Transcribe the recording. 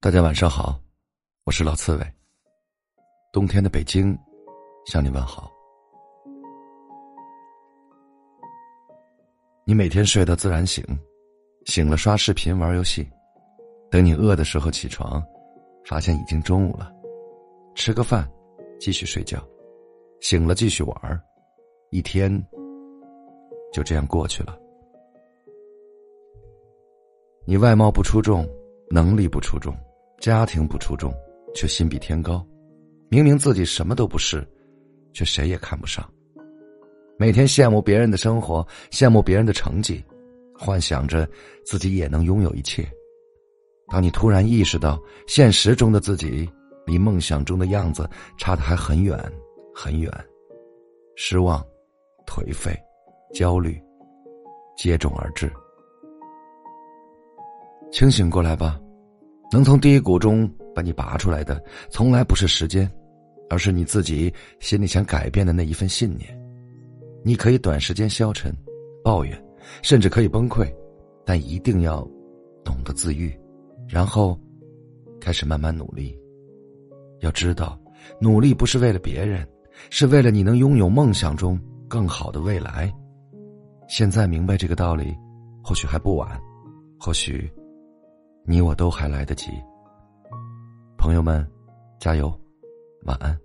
大家晚上好，我是老刺猬。冬天的北京，向你问好。你每天睡到自然醒，醒了刷视频玩游戏，等你饿的时候起床，发现已经中午了，吃个饭，继续睡觉，醒了继续玩，一天就这样过去了。你外貌不出众，能力不出众。家庭不出众，却心比天高；明明自己什么都不是，却谁也看不上。每天羡慕别人的生活，羡慕别人的成绩，幻想着自己也能拥有一切。当你突然意识到现实中的自己离梦想中的样子差的还很远很远，失望、颓废、焦虑接踵而至。清醒过来吧。能从低谷中把你拔出来的，从来不是时间，而是你自己心里想改变的那一份信念。你可以短时间消沉、抱怨，甚至可以崩溃，但一定要懂得自愈，然后开始慢慢努力。要知道，努力不是为了别人，是为了你能拥有梦想中更好的未来。现在明白这个道理，或许还不晚，或许。你我都还来得及，朋友们，加油，晚安。